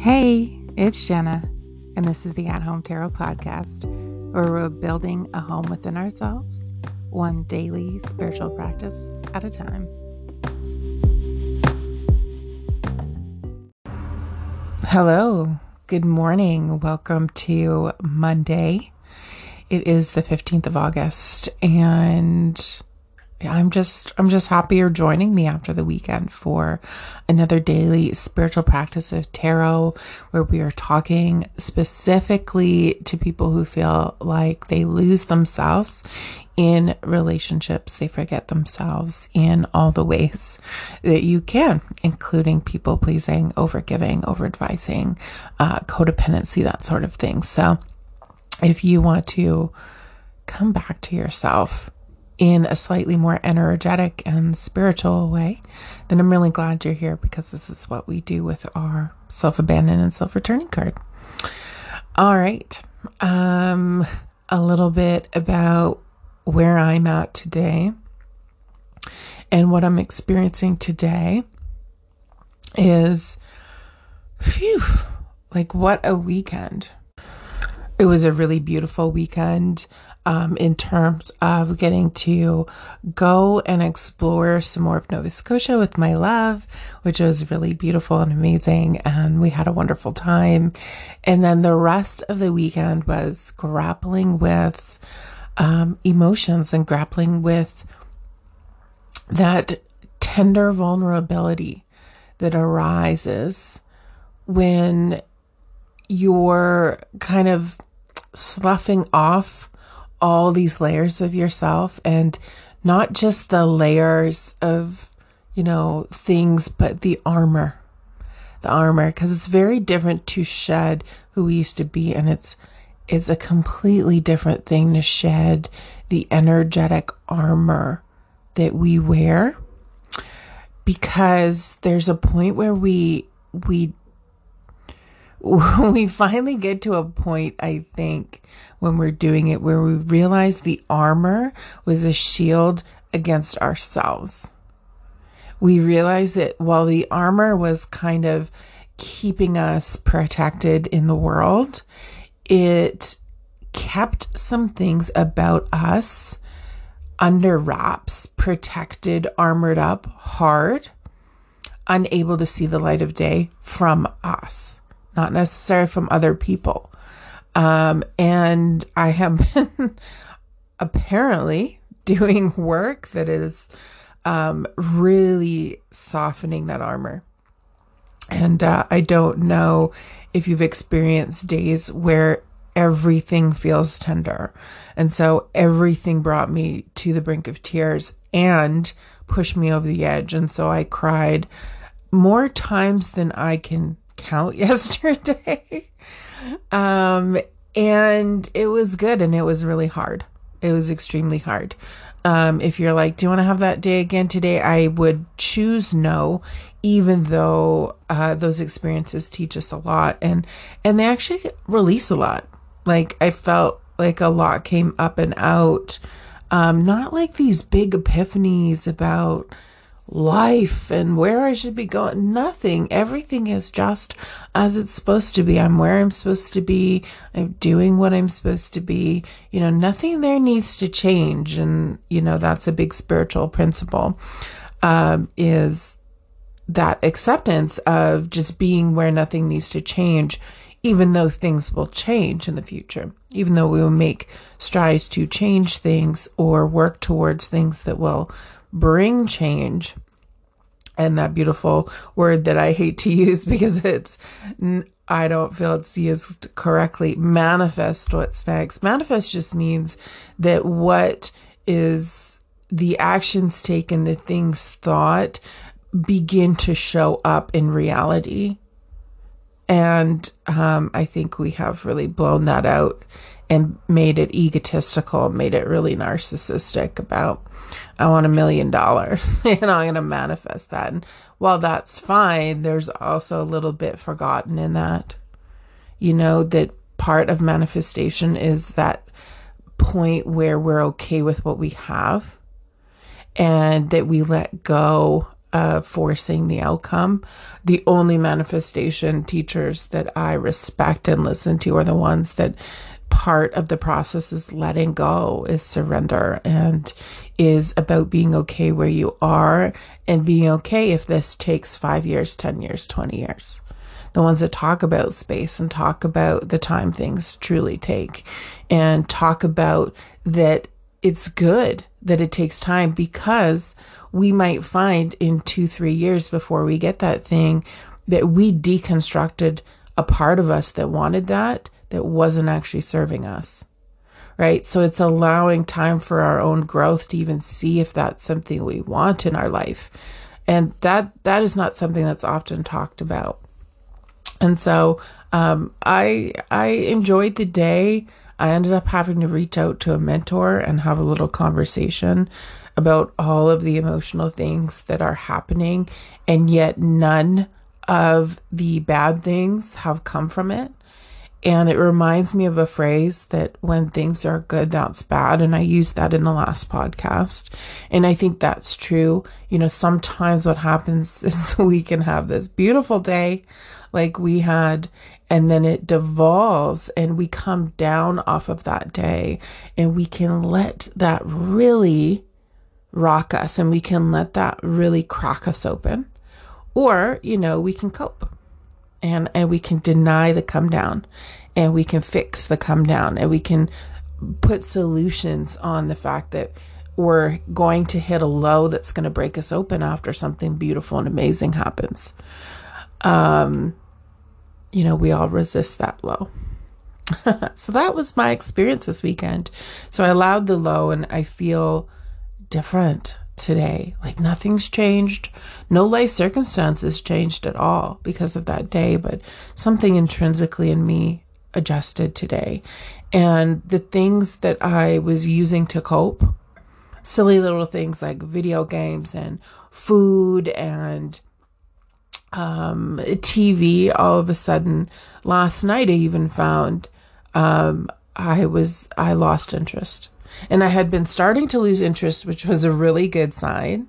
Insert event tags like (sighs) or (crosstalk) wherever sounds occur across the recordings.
Hey, it's Jenna, and this is the At Home Tarot Podcast, where we're building a home within ourselves, one daily spiritual practice at a time. Hello, good morning. Welcome to Monday. It is the 15th of August, and I'm just I'm just happy you're joining me after the weekend for another daily spiritual practice of tarot where we are talking specifically to people who feel like they lose themselves in relationships. They forget themselves in all the ways that you can, including people pleasing, overgiving, over advising, uh, codependency, that sort of thing. So if you want to come back to yourself in a slightly more energetic and spiritual way, then I'm really glad you're here because this is what we do with our self abandon and self returning card. All right. Um, a little bit about where I'm at today and what I'm experiencing today is phew, like what a weekend. It was a really beautiful weekend um, in terms of getting to go and explore some more of Nova Scotia with my love, which was really beautiful and amazing. And we had a wonderful time. And then the rest of the weekend was grappling with um, emotions and grappling with that tender vulnerability that arises when you're kind of sloughing off all these layers of yourself and not just the layers of, you know, things, but the armor. The armor, because it's very different to shed who we used to be, and it's it's a completely different thing to shed the energetic armor that we wear because there's a point where we we (laughs) we finally get to a point, I think, when we're doing it where we realize the armor was a shield against ourselves. We realize that while the armor was kind of keeping us protected in the world, it kept some things about us under wraps, protected, armored up, hard, unable to see the light of day from us not necessarily from other people. Um, and I have (laughs) been apparently doing work that is um, really softening that armor. And uh, I don't know if you've experienced days where everything feels tender. And so everything brought me to the brink of tears and pushed me over the edge. And so I cried more times than I can count (laughs) yesterday. Um, and it was good and it was really hard. It was extremely hard. Um, if you're like, do you want to have that day again today? I would choose no, even though uh, those experiences teach us a lot and and they actually release a lot. Like I felt like a lot came up and out. Um, not like these big epiphanies about life and where I should be going. Nothing. Everything is just as it's supposed to be. I'm where I'm supposed to be. I'm doing what I'm supposed to be. You know, nothing there needs to change. And, you know, that's a big spiritual principle, um, is that acceptance of just being where nothing needs to change, even though things will change in the future, even though we will make strides to change things or work towards things that will bring change and that beautiful word that I hate to use (laughs) because it's I don't feel it's used correctly. Manifest what's next. Manifest just means that what is the actions taken, the things thought begin to show up in reality. And um, I think we have really blown that out and made it egotistical, made it really narcissistic about I want a million dollars (laughs) and I'm going to manifest that. And while that's fine, there's also a little bit forgotten in that. You know, that part of manifestation is that point where we're okay with what we have and that we let go of forcing the outcome. The only manifestation teachers that I respect and listen to are the ones that part of the process is letting go, is surrender, and is about being okay where you are and being okay if this takes five years, 10 years, 20 years. The ones that talk about space and talk about the time things truly take and talk about that it's good that it takes time because we might find in two, three years before we get that thing that we deconstructed a part of us that wanted that, that wasn't actually serving us. Right. So it's allowing time for our own growth to even see if that's something we want in our life. And that, that is not something that's often talked about. And so, um, I, I enjoyed the day. I ended up having to reach out to a mentor and have a little conversation about all of the emotional things that are happening, and yet none of the bad things have come from it. And it reminds me of a phrase that when things are good, that's bad. And I used that in the last podcast. And I think that's true. You know, sometimes what happens (laughs) is we can have this beautiful day like we had, and then it devolves and we come down off of that day and we can let that really rock us and we can let that really crack us open. Or, you know, we can cope and, and we can deny the come down and we can fix the come down and we can put solutions on the fact that we're going to hit a low that's going to break us open after something beautiful and amazing happens. Um, you know, we all resist that low. (laughs) so that was my experience this weekend. So I allowed the low and I feel different today. Like nothing's changed. No life circumstances changed at all because of that day, but something intrinsically in me adjusted today. And the things that I was using to cope, silly little things like video games and food and um, TV, all of a sudden, last night I even found um, I was, I lost interest. And I had been starting to lose interest, which was a really good sign.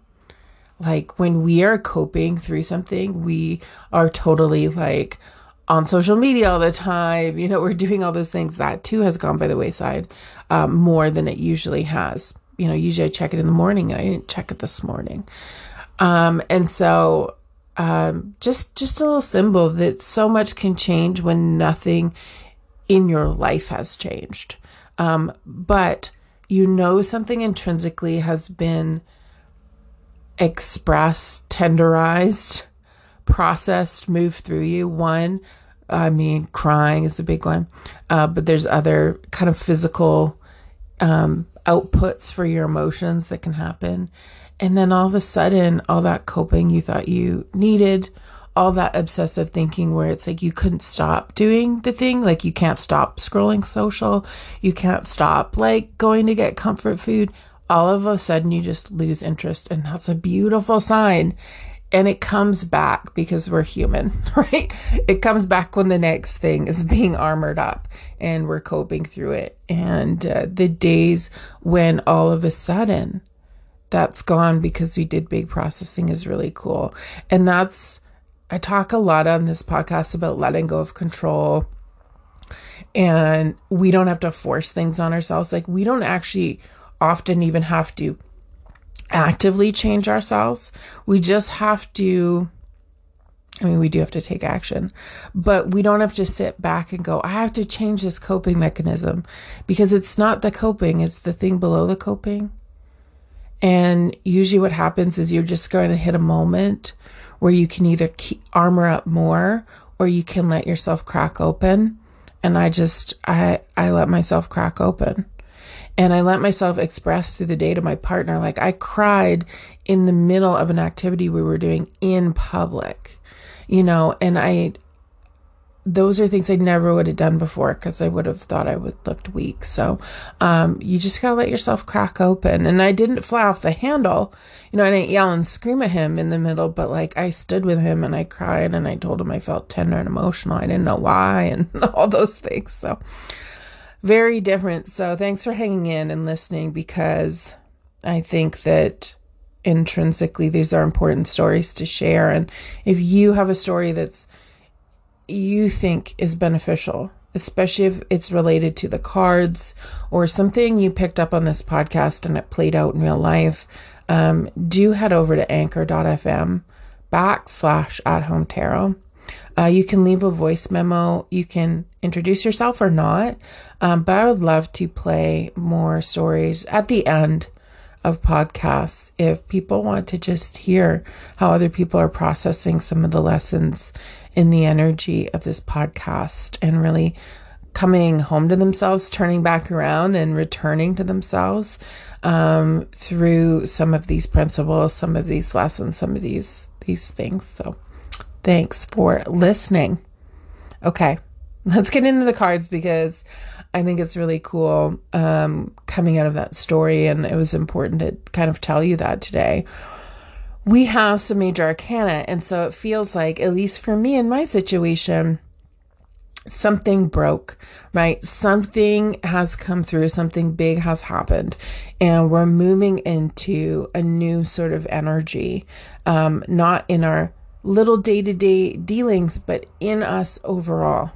Like when we are coping through something, we are totally like on social media all the time. (laughs) You know, we're doing all those things. That too has gone by the wayside um, more than it usually has. You know, usually I check it in the morning. I didn't check it this morning. Um, and so um, just just a little symbol that so much can change when nothing in your life has changed. Um, but you know something intrinsically has been expressed, tenderized, processed, moved through you. One, I mean, crying is a big one, uh, but there's other kind of physical um, outputs for your emotions that can happen. And then all of a sudden, all that coping you thought you needed all that obsessive thinking where it's like you couldn't stop doing the thing. Like you can't stop scrolling social. You can't stop like going to get comfort food. All of a sudden you just lose interest. And that's a beautiful sign. And it comes back because we're human, (laughs) right? It comes back when the next thing is being armored up and we're coping through it. And uh, the days when all of a sudden that's gone because we did big processing is really cool. And that's I talk a lot on this podcast about letting go of control. And we don't have to force things on ourselves. Like, we don't actually often even have to actively change ourselves. We just have to. I mean, we do have to take action, but we don't have to sit back and go, I have to change this coping mechanism because it's not the coping, it's the thing below the coping. And usually what happens is you're just going to hit a moment where you can either keep, armor up more or you can let yourself crack open. And I just, I, I let myself crack open. And I let myself express through the day to my partner. Like I cried in the middle of an activity we were doing in public, you know, and I, those are things I never would have done before because I would have thought I would looked weak. So, um, you just gotta let yourself crack open. And I didn't fly off the handle, you know. I didn't yell and scream at him in the middle, but like I stood with him and I cried and I told him I felt tender and emotional. I didn't know why and (laughs) all those things. So, very different. So, thanks for hanging in and listening because I think that intrinsically these are important stories to share. And if you have a story that's you think is beneficial, especially if it's related to the cards or something you picked up on this podcast and it played out in real life, um, do head over to anchor.fm backslash at home tarot. Uh, you can leave a voice memo. You can introduce yourself or not. Um, but I would love to play more stories at the end of podcasts if people want to just hear how other people are processing some of the lessons in the energy of this podcast and really coming home to themselves, turning back around and returning to themselves um, through some of these principles, some of these lessons, some of these these things. So, thanks for listening. Okay, let's get into the cards because I think it's really cool um, coming out of that story, and it was important to kind of tell you that today. We have some major arcana, and so it feels like, at least for me in my situation, something broke, right? Something has come through, something big has happened, and we're moving into a new sort of energy, um, not in our little day to day dealings, but in us overall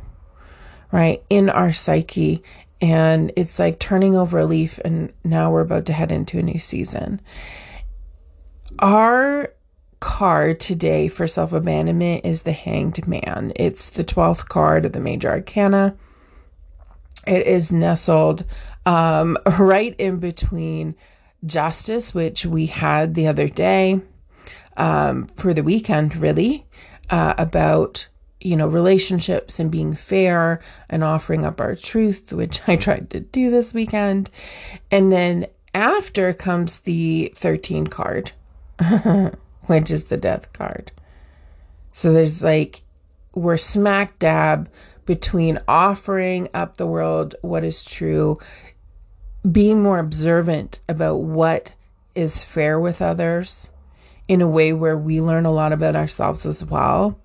right? In our psyche. And it's like turning over a leaf, and now we're about to head into a new season. Our card today for self abandonment is the Hanged Man. It's the 12th card of the Major Arcana. It is nestled um, (laughs) right in between Justice, which we had the other day um, for the weekend, really, uh, about you know, relationships and being fair and offering up our truth, which (laughs) I tried to do this weekend. And then after comes the 13 card, (laughs) which is the death card. So there's like, we're smack dab between offering up the world what is true, being more observant about what is fair with others in a way where we learn a lot about ourselves as well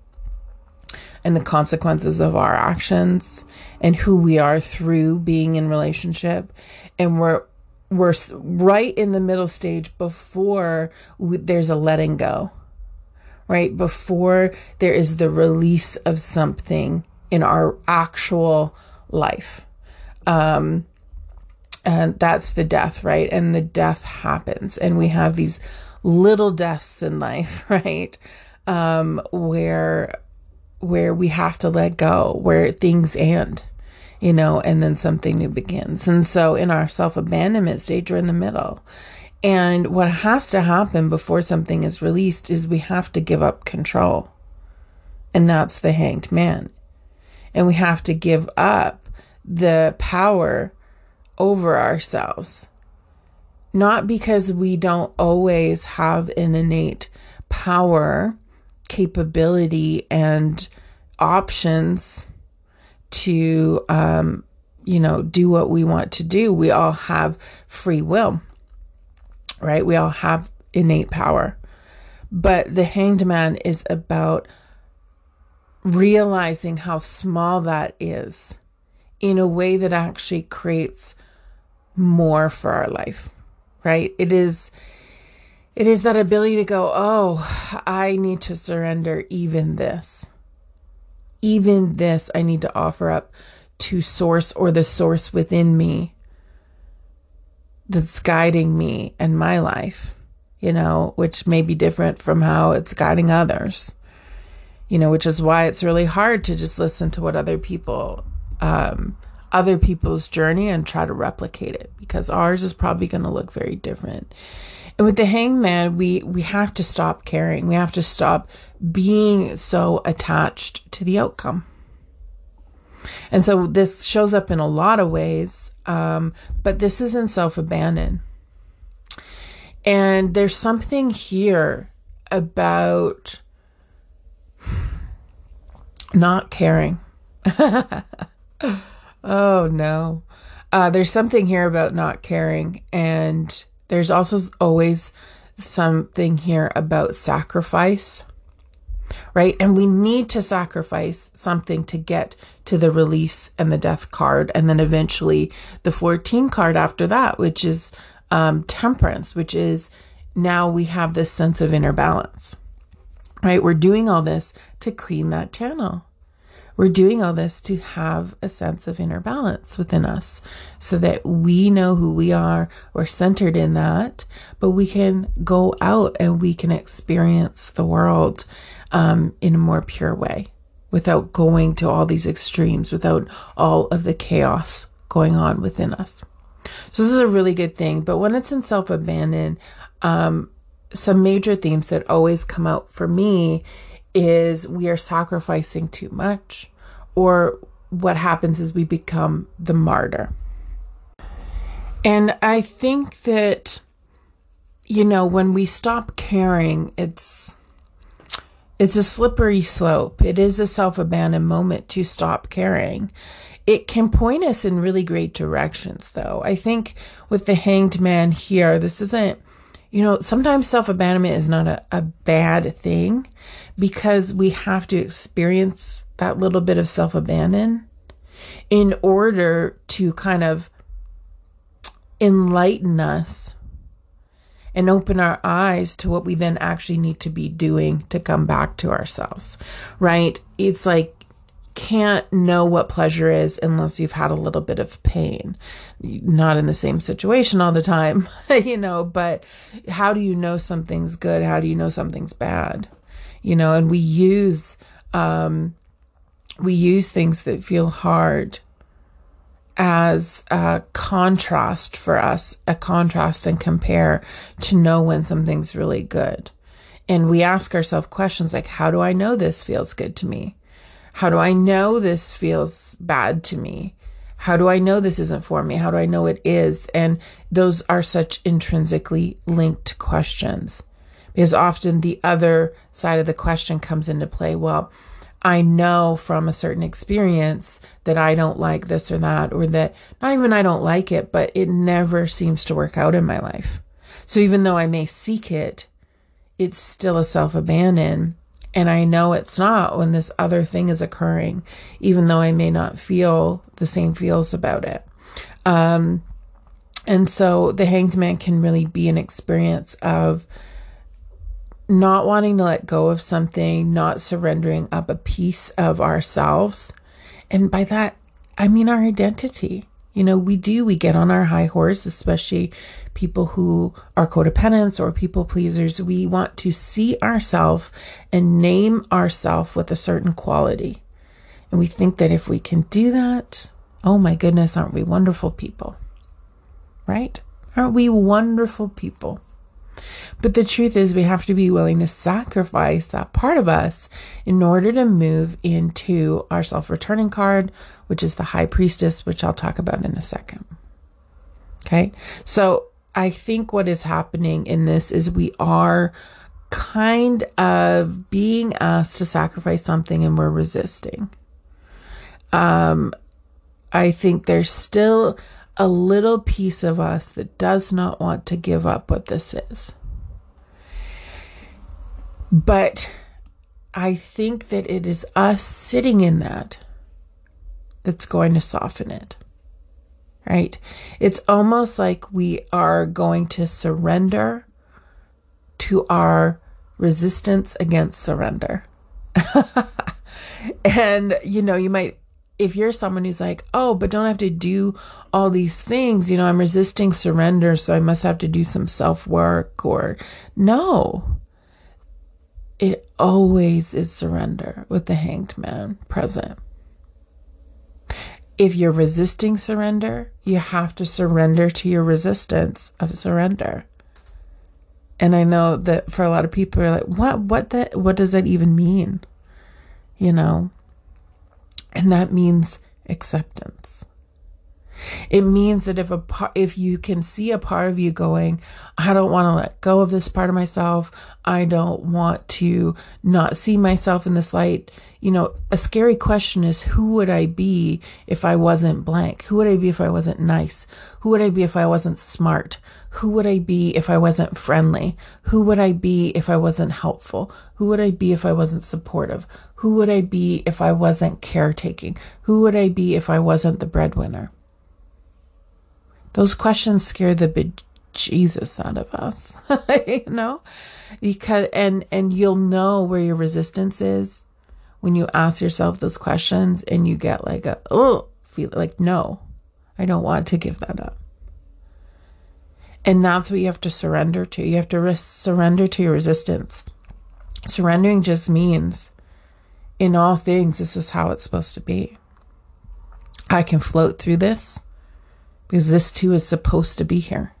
and the consequences of our actions and who we are through being in relationship and we're we're right in the middle stage before there's a letting go right? Before there is the release of something in our actual life. Um and that's the death right? And the death happens. And we have these little deaths in life (laughs) right? Um where where we have to let go, where things end, you know, and then something new begins. And so in our self abandonment stage, we're in the middle. And what has to happen before something is released is we have to give up control. And that's the hanged man. And we have to give up the power over ourselves. Not because we don't always have an innate power capability and options to um, you know do what we want to do. We all have free will right? We all have innate power. But the hanged man is about realizing how small that is in a way that actually creates more for our life right? It is it is that ability to go, oh, I need to surrender even this. Even this, I need to offer up to source or the source within me that's guiding me and my life, you know, which may be different from how it's guiding others, you know, which is why it's really hard to just listen to what other people, um, other people's journey and try to replicate it because ours is probably going to look very different. With the hangman, we we have to stop caring. We have to stop being so attached to the outcome. And so this shows up in a lot of ways, um, but this isn't self abandon. And there's something here about not caring. (laughs) oh no. Uh, there's something here about not caring and there's also always something here about sacrifice, right? And we need to sacrifice something to get to the release and the death card, and then eventually the 14 card after that, which is um, temperance, which is now we have this sense of inner balance, right? We're doing all this to clean that channel. We're doing all this to have a sense of inner balance within us so that we know who we are, we're centered in that, but we can go out and we can experience the world um, in a more pure way without going to all these extremes, without all of the chaos going on within us. So, this is a really good thing. But when it's in self abandon, um, some major themes that always come out for me is we are sacrificing too much, or what happens is we become the martyr. And I think that, you know, when we stop caring, it's it's a slippery slope. It is a self abandoned moment to stop caring. It can point us in really great directions, though. I think with the hanged man here, this isn't, you know, sometimes self abandonment is not a, a bad thing because we have to experience that little bit of self abandon in order to kind of enlighten us and open our eyes to what we then actually need to be doing to come back to ourselves, right? It's like, can't know what pleasure is unless you've had a little bit of pain. Not in the same situation all the time, (laughs) you know, but how do you know something's good? How do you know something's bad? You know, and we use, um, we use things that feel hard as a contrast for us, a contrast and compare to know when something's really good. And we ask ourselves questions like, how do I know this feels good to me? How do I know this feels bad to me? How do I know this isn't for me? How do I know it is? And those are such intrinsically linked questions because often the other side of the question comes into play. Well, I know from a certain experience that I don't like this or that, or that not even I don't like it, but it never seems to work out in my life. So even though I may seek it, it's still a self abandon. And I know it's not when this other thing is occurring, even though I may not feel the same feels about it. Um, and so the hanged man can really be an experience of not wanting to let go of something, not surrendering up a piece of ourselves. And by that, I mean our identity. You know, we do, we get on our high horse, especially people who are codependents or people pleasers. We want to see ourselves and name ourselves with a certain quality. And we think that if we can do that, oh my goodness, aren't we wonderful people? Right? Aren't we wonderful people? But the truth is, we have to be willing to sacrifice that part of us in order to move into our self returning card, which is the high priestess, which I'll talk about in a second. Okay. So I think what is happening in this is we are kind of being asked to sacrifice something and we're resisting. Um, I think there's still a little piece of us that does not want to give up what this is. But I think that it is us sitting in that that's going to soften it. Right? It's almost like we are going to surrender to our resistance against surrender. (laughs) and, you know, you might if you're someone who's like, oh, but don't have to do all these things, you know, I'm resisting surrender, so I must have to do some self work, or no. It always is surrender with the hanged man present. If you're resisting surrender, you have to surrender to your resistance of surrender. And I know that for a lot of people are like, what what that what does that even mean? You know? And that means acceptance. It means that if a part, if you can see a part of you going, I don't want to let go of this part of myself. I don't want to not see myself in this light. You know, a scary question is who would I be if I wasn't blank? Who would I be if I wasn't nice? Who would I be if I wasn't smart? Who would I be if I wasn't friendly? Who would I be if I wasn't helpful? Who would I be if I wasn't supportive? Who would I be if I wasn't caretaking? Who would I be if I wasn't the breadwinner? Those questions scare the Jesus out of us, (laughs) you know, because, and, and you'll know where your resistance is when you ask yourself those questions and you get like a, oh, feel like, no, I don't want to give that up. And that's what you have to surrender to. You have to surrender to your resistance. Surrendering just means in all things, this is how it's supposed to be. I can float through this because this too is supposed to be here.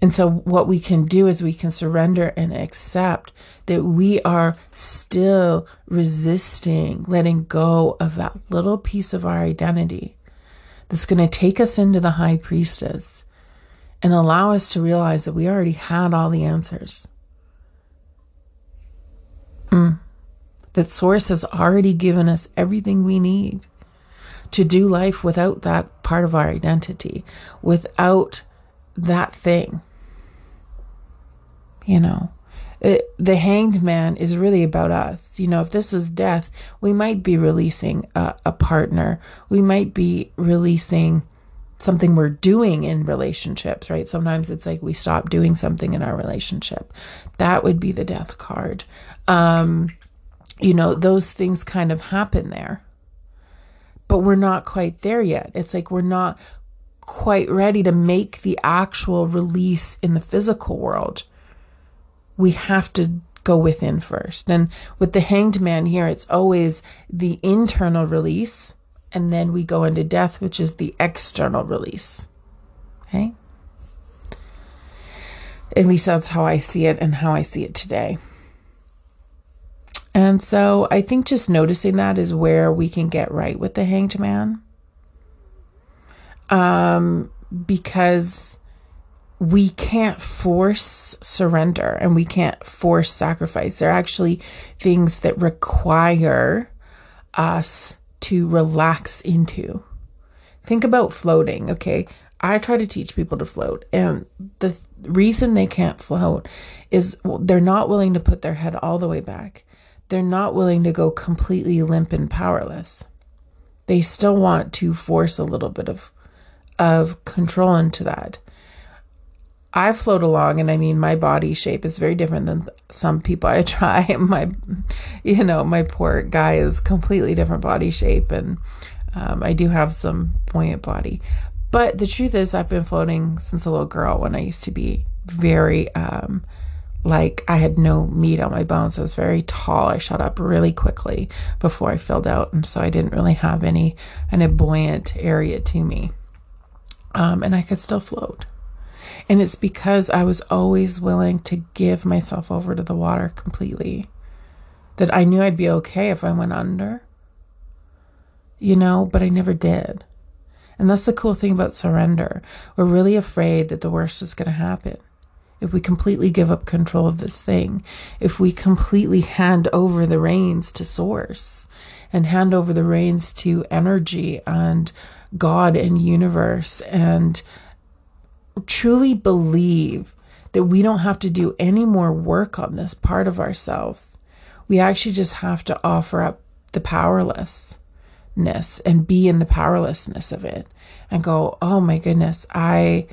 And so, what we can do is we can surrender and accept that we are still resisting letting go of that little piece of our identity that's going to take us into the high priestess and allow us to realize that we already had all the answers. Mm. That Source has already given us everything we need to do life without that part of our identity, without that thing. You know, it, the hanged man is really about us. You know, if this was death, we might be releasing a, a partner, we might be releasing something we're doing in relationships, right? Sometimes it's like we stop doing something in our relationship. That would be the death card. Um, you know, those things kind of happen there but we're not quite there yet. It's like we're not quite ready to make the actual release in the physical world. We have to go within first. And with the hanged man here, it's always the internal release, and then we go into death, which is the external release. Okay? At least that's how I see it and how I see it today. And so I think just noticing that is where we can get right with the hanged man. Um, because we can't force surrender and we can't force sacrifice. There are actually things that require us to relax into. Think about floating, okay? I try to teach people to float, and the reason they can't float is they're not willing to put their head all the way back they're not willing to go completely limp and powerless. They still want to force a little bit of of control into that. I float along and I mean my body shape is very different than some people I (laughs) try. My you know, my poor guy is completely different body shape and um, I do have some buoyant body. But the truth is I've been floating since a little girl when I used to be very um, like I had no meat on my bones. I was very tall. I shot up really quickly before I filled out, and so I didn't really have any any buoyant area to me. Um, and I could still float. And it's because I was always willing to give myself over to the water completely. That I knew I'd be okay if I went under. You know, but I never did. And that's the cool thing about surrender. We're really afraid that the worst is going to happen if we completely give up control of this thing, if we completely hand over the reins to source and hand over the reins to energy and God and universe and truly believe that we don't have to do any more work on this part of ourselves. We actually just have to offer up the powerlessness and be in the powerlessness of it and go, oh my goodness, I.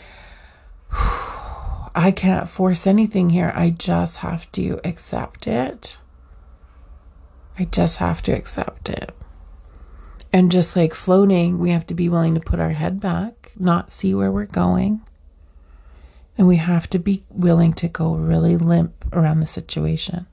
I can't force anything here. I just have to accept it. I just have to accept it. And just like floating, we have to be willing to put our head back, not see where we're going. And we have to be willing to go really limp around the situation.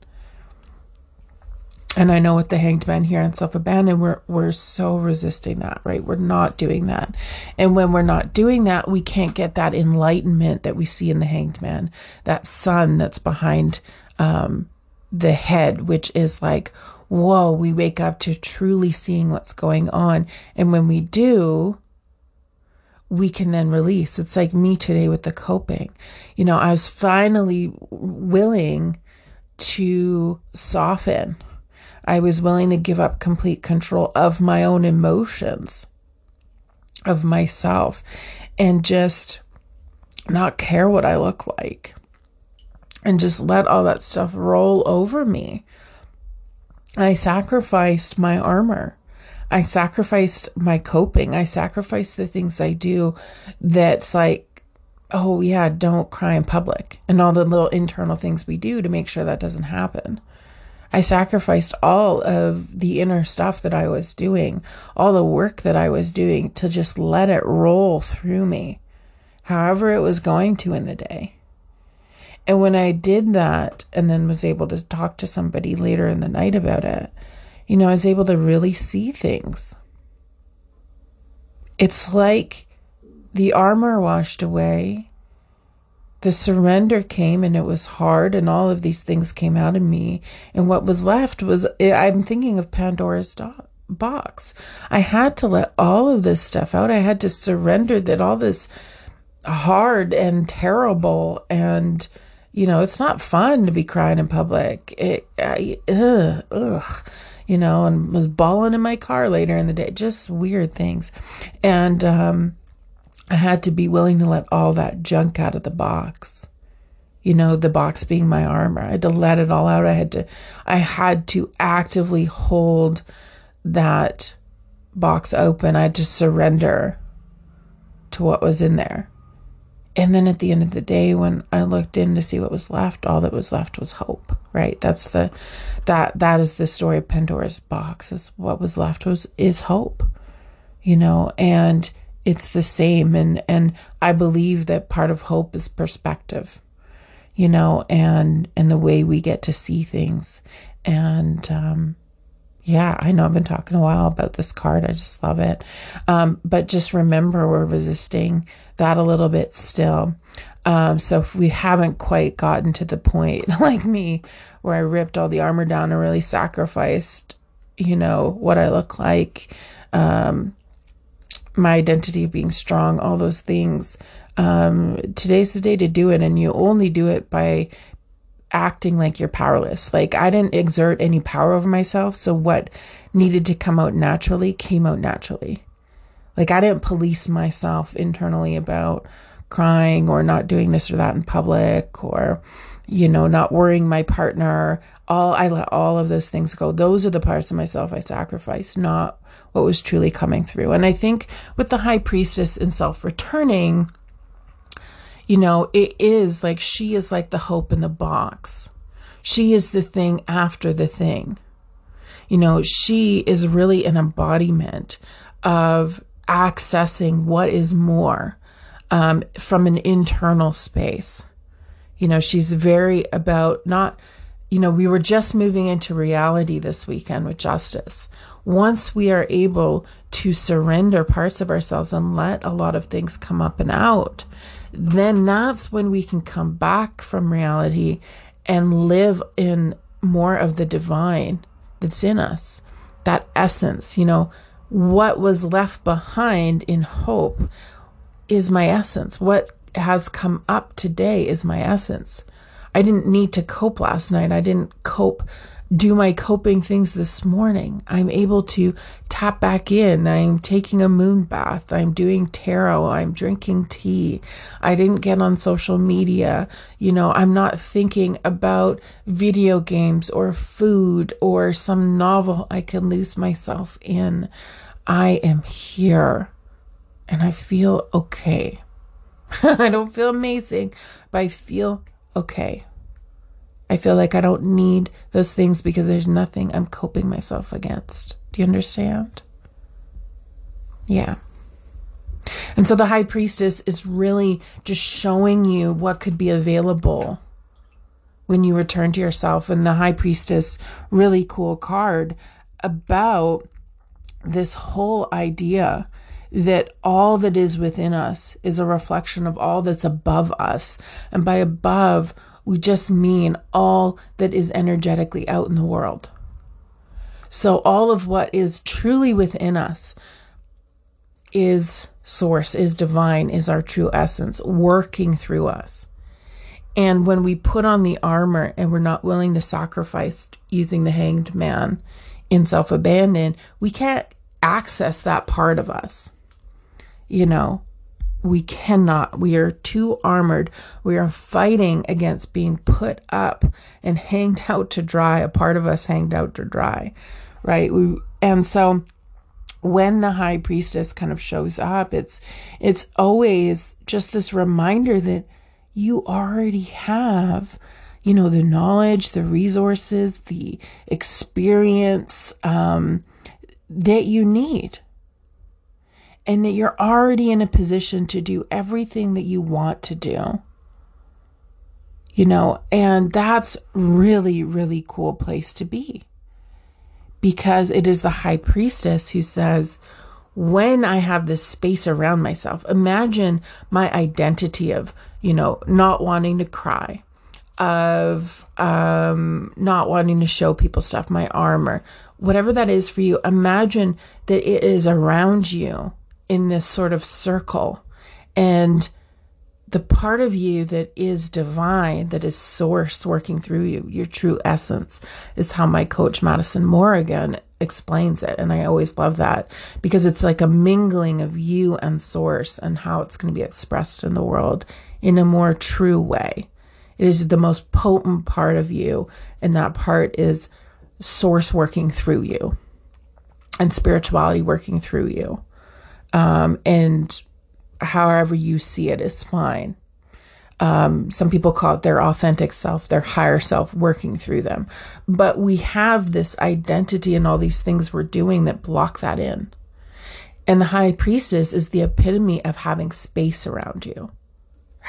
And I know with the hanged man here and self abandon, we're we're so resisting that, right? We're not doing that. And when we're not doing that, we can't get that enlightenment that we see in the hanged man, that sun that's behind um, the head, which is like, whoa, we wake up to truly seeing what's going on. And when we do, we can then release. It's like me today with the coping. You know, I was finally willing to soften I was willing to give up complete control of my own emotions, of myself, and just not care what I look like and just let all that stuff roll over me. I sacrificed my armor. I sacrificed my coping. I sacrificed the things I do that's like oh, yeah, don't cry in public and all the little internal things we do to make sure that doesn't happen. I sacrificed all of the inner stuff that I was doing, all the work that I was doing to just let it roll through me, however it was going to in the day. And when I did that and then was able to talk to somebody later in the night about it, you know, I was able to really see things. It's like the armor washed away the surrender came and it was hard and all of these things came out of me. And what was left was eh, i'm thinking of pandora's box. I had to let all of this stuff out. I had to surrender that all this hard and terrible and you know it's not fun to be crying in public. It I, ugh, ugh you know and was bawling in my car later in the day just weird things and um I had to be willing to let all that junk out of the box. You know, the box being my armor. I had to let it all out. I had to I had to actively hold that box open. I had to surrender to what was in there. And then at the end of the day when I looked in to see what was left, all that was left was hope, right? That's the that that is the story of Pandora's box. Is what was left was is hope. You know, and it's the same and and I believe that part of hope is perspective you know and and the way we get to see things and um yeah I know I've been talking a while about this card I just love it um but just remember we're resisting that a little bit still um so if we haven't quite gotten to the point (laughs) like me where I ripped all the armor down and really sacrificed you know what I look like um my identity being strong, all those things. Um, today's the day to do it, and you only do it by acting like you're powerless. Like I didn't exert any power over myself, so what needed to come out naturally came out naturally. Like I didn't police myself internally about crying or not doing this or that in public or you know not worrying my partner all i let all of those things go those are the parts of myself i sacrificed not what was truly coming through and i think with the high priestess and self returning you know it is like she is like the hope in the box she is the thing after the thing you know she is really an embodiment of accessing what is more um, from an internal space. You know, she's very about not, you know, we were just moving into reality this weekend with justice. Once we are able to surrender parts of ourselves and let a lot of things come up and out, then that's when we can come back from reality and live in more of the divine that's in us, that essence, you know, what was left behind in hope is my essence. What has come up today is my essence. I didn't need to cope last night. I didn't cope, do my coping things this morning. I'm able to tap back in. I'm taking a moon bath. I'm doing tarot. I'm drinking tea. I didn't get on social media. You know, I'm not thinking about video games or food or some novel I can lose myself in. I am here and I feel okay. (laughs) I don't feel amazing, but I feel okay. I feel like I don't need those things because there's nothing I'm coping myself against. Do you understand? Yeah. And so the high priestess is really just showing you what could be available when you return to yourself. And the high priestess, really cool card about this whole idea that all that is within us is a reflection of all that's above us. And by above, we just mean all that is energetically out in the world. So, all of what is truly within us is source, is divine, is our true essence working through us. And when we put on the armor and we're not willing to sacrifice using the hanged man in self abandon, we can't access that part of us you know, we cannot. We are too armored. We are fighting against being put up and hanged (laughs) out to dry. A part of us hanged out to dry, right? We, and so when the high priestess kind of shows up, it's it's always just this reminder that you already have, you know, the knowledge, the resources, the experience um, that you need. And that you're already in a position to do everything that you want to do. You know, and that's really, really cool place to be because it is the high priestess who says, when I have this space around myself, imagine my identity of, you know, not wanting to cry, of um, not wanting to show people stuff, my armor, whatever that is for you. Imagine that it is around you in this sort of circle. And the part of you that is divine, that is source working through you, your true essence, is how my coach Madison Morrigan explains it. And I always love that because it's like a mingling of you and source and how it's going to be expressed in the world in a more true way. It is the most potent part of you, and that part is source working through you and spirituality working through you. Um, and however you see it is fine. Um, some people call it their authentic self, their higher self working through them. But we have this identity and all these things we're doing that block that in. And the high priestess is the epitome of having space around you,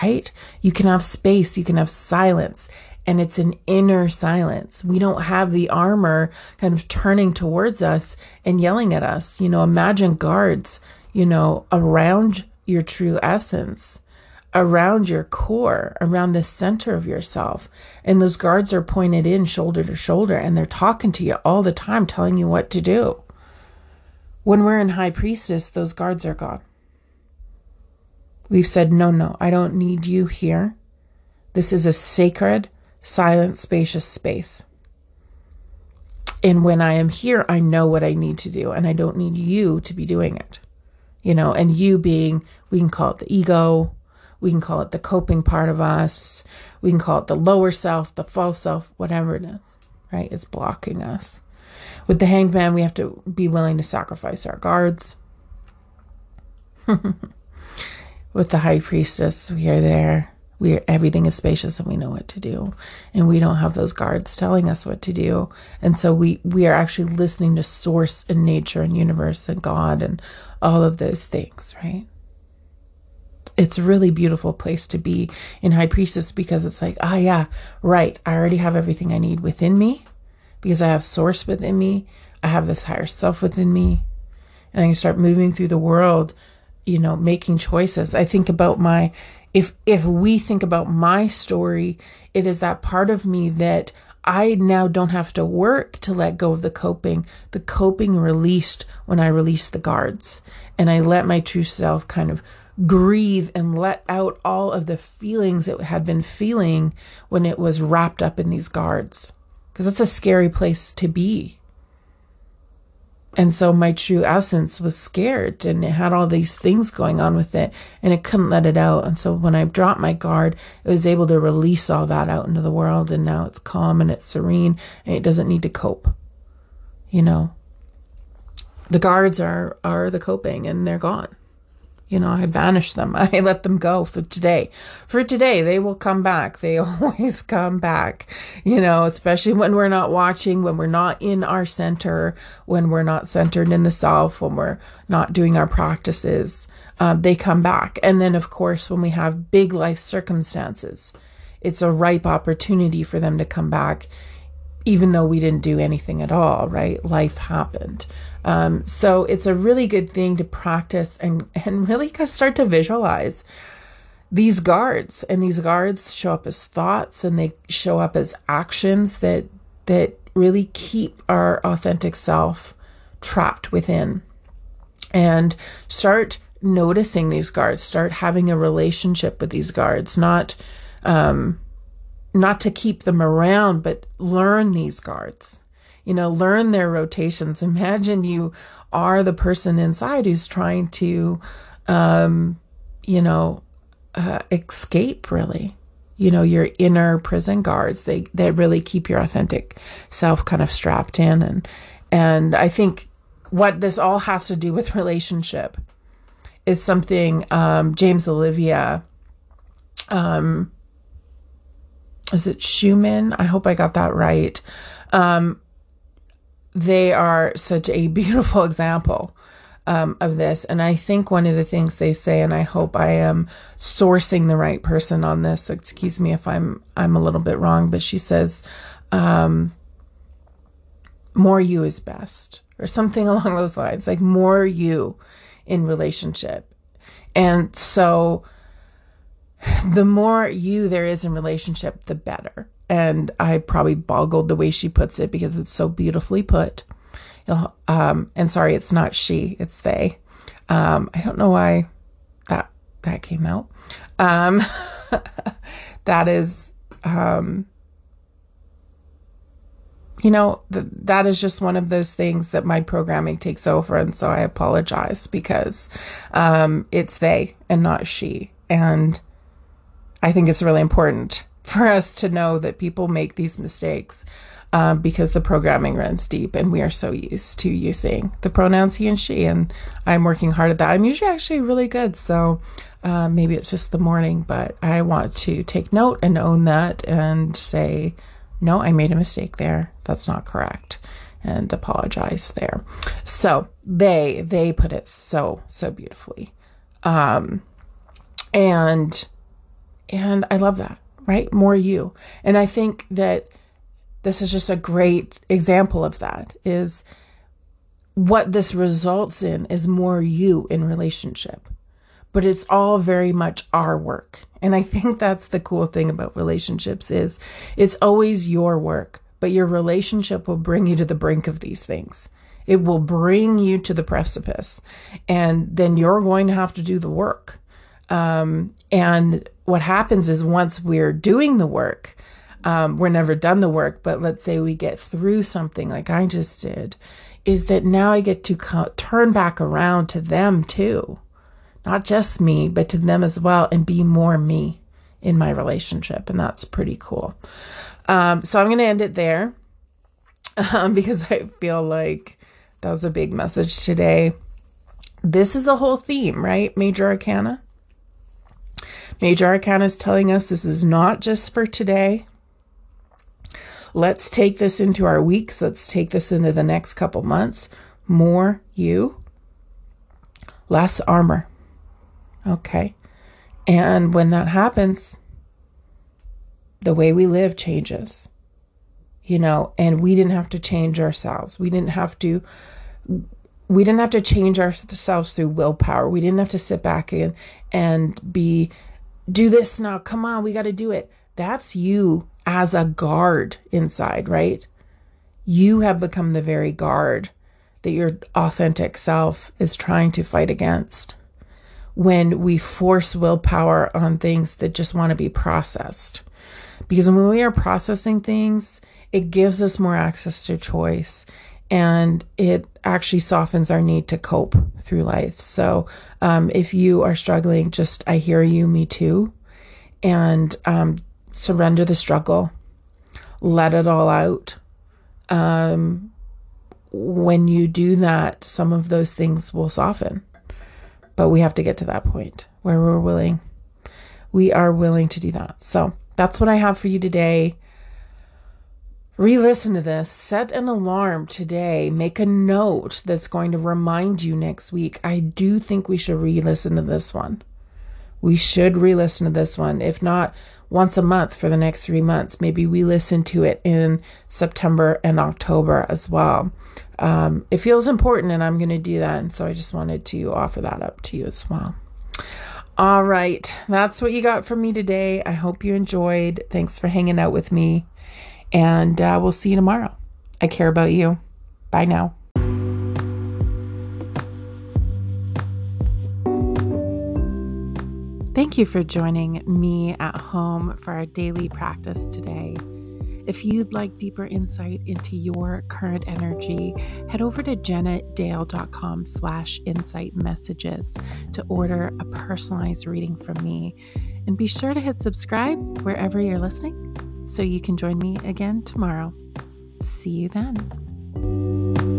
right? You can have space, you can have silence, and it's an inner silence. We don't have the armor kind of turning towards us and yelling at us. You know, imagine guards, you know, around your true essence around your core, around the center of yourself. And those guards are pointed in shoulder to shoulder and they're talking to you all the time, telling you what to do. When we're in High Priestess, those guards are gone. We've said, no, no, I don't need you here. This is a sacred, silent, spacious space. And when I am here, I know what I need to do, and I don't need you to be doing it you know, and you being, we can call it the ego, we can call it the coping part of us, we can call it the lower self, the false self, whatever it is, right? It's blocking us. With the hanged man, we have to be willing to sacrifice our guards. (laughs) With the high priestess, we are there we everything is spacious and we know what to do. And we don't have those guards telling us what to do. And so we we are actually listening to source and nature and universe and god and all of those things right? It's a really beautiful place to be in high priestess because it's like ah yeah right. I already have everything i need within me because i have source within me. I have this higher self within me. And i can start moving through the world you know making choices. I think about my if if we think about my story, it is that part of me that I now don't have to work to let go of the coping. The coping released when I released the guards and I let my true self kind of grieve and let out all of the feelings it had been feeling when it was wrapped up in these guards. Because it's a scary place to be. And so my true essence was scared and it had all these things going on with it and it couldn't let it out. And so when I dropped my guard, it was able to release all that out into the world. And now it's calm and it's serene and it doesn't need to cope. You know, the guards are, are the coping and they're gone. You know, I banish them. (laughs) I let them go for today. For today, they will come back. They (laughs) always come back, you know, especially when we're not watching, when we're not in our center, when we're not centered in the self, when we're not doing our practices. Um, they come back. And then, of course, when we have big life circumstances, it's a ripe opportunity for them to come back, even though we didn't do anything at all, right? Life happened. Um, so it's a really good thing to practice and, and really start to visualize these guards. And these guards show up as thoughts and they show up as actions that, that really keep our authentic self trapped within. And start noticing these guards, start having a relationship with these guards, not, um, not to keep them around, but learn these guards you know, learn their rotations. Imagine you are the person inside who's trying to, um, you know, uh, escape really. You know, your inner prison guards, they, they really keep your authentic self kind of strapped in. And, and I think what this all has to do with relationship is something um, James Olivia, um, is it Schumann? I hope I got that right. Um, they are such a (laughs) beautiful example um, of this. And I think one of the things they say, and I hope I am sourcing the right person on this. Excuse me if I'm I'm a little bit wrong, but she says, um, "More you is best," or something (laughs) along those lines. Like more you in relationship, and so (sighs) the more you there is in relationship, the better. And I probably boggled the way she puts it because it's so beautifully put. Um, and sorry, it's not she, it's they. Um, I don't know why that that came out. Um, (laughs) that is, um, you know, th- that is just one of those things that my programming takes over, and so I apologize because um, it's they and not she, and I think it's really important for us to know that people make these mistakes um, because the programming runs deep and we are so used to using the pronouns he and she. And I'm working hard at that. I'm usually actually really good. So uh, maybe it's just the morning, but I want to take note and own that and say, no, I made a mistake there. That's not correct. And apologize there. So they they put it so so beautifully, um, and and I love that. Right, more you. And I think that this is just a great example of that is what this results in is more you in relationship but it's all very much our work. And i think that's the cool thing about relationships is it's always your work but your relationship will bring you to the brink of these things. It will bring you to the precipice and then you're going to have to do the work um, and what happens is once we're doing the work um, we're never done the work, but let's say we get through something like I just did, is that now I get to co- turn back around to them too. Not just me, but to them as well, and be more me in my relationship. And that's pretty cool. Um, so I'm going to end it there um, (laughs) because I feel like that was a big message today. This is a whole theme, right? Major Arcana. Major Arcana is telling us this is not just for today. Let's take this into our weeks. Let's take this into the next couple months. More you, less armor. Okay. And when that happens, the way we live changes, you know, and we didn't have to change ourselves. We didn't have to. We didn't have to change ourselves through willpower. We didn't have to sit back and and be do this now. Come on, we got to do it. That's you as a guard inside, right? You have become the very guard that your authentic self is trying to fight against when we force willpower on things that just want to be processed. Because when we are processing things, it gives us more access to choice and it actually softens our need to cope through life. So, um, if you are struggling, just I hear you, me too. And um, surrender the struggle, let it all out. Um, when you do that, some of those things will soften. But we have to get to that point where we're willing. We are willing to do that. So that's what I have for you today. Re listen to this, set an alarm today, make a note that's going to remind you next week. I do think we should re listen to this one. We should re listen to this one. If not, once a month for the next three months. Maybe we listen to it in September and October as well. Um, it feels important, and I'm going to do that. And so I just wanted to offer that up to you as well. All right, that's what you got from me today. I hope you enjoyed. Thanks for hanging out with me, and uh, we'll see you tomorrow. I care about you. Bye now. Thank you for joining me at home for our daily practice today. If you'd like deeper insight into your current energy, head over to jennadayle.com slash insight messages to order a personalized reading from me. And be sure to hit subscribe wherever you're listening so you can join me again tomorrow. See you then.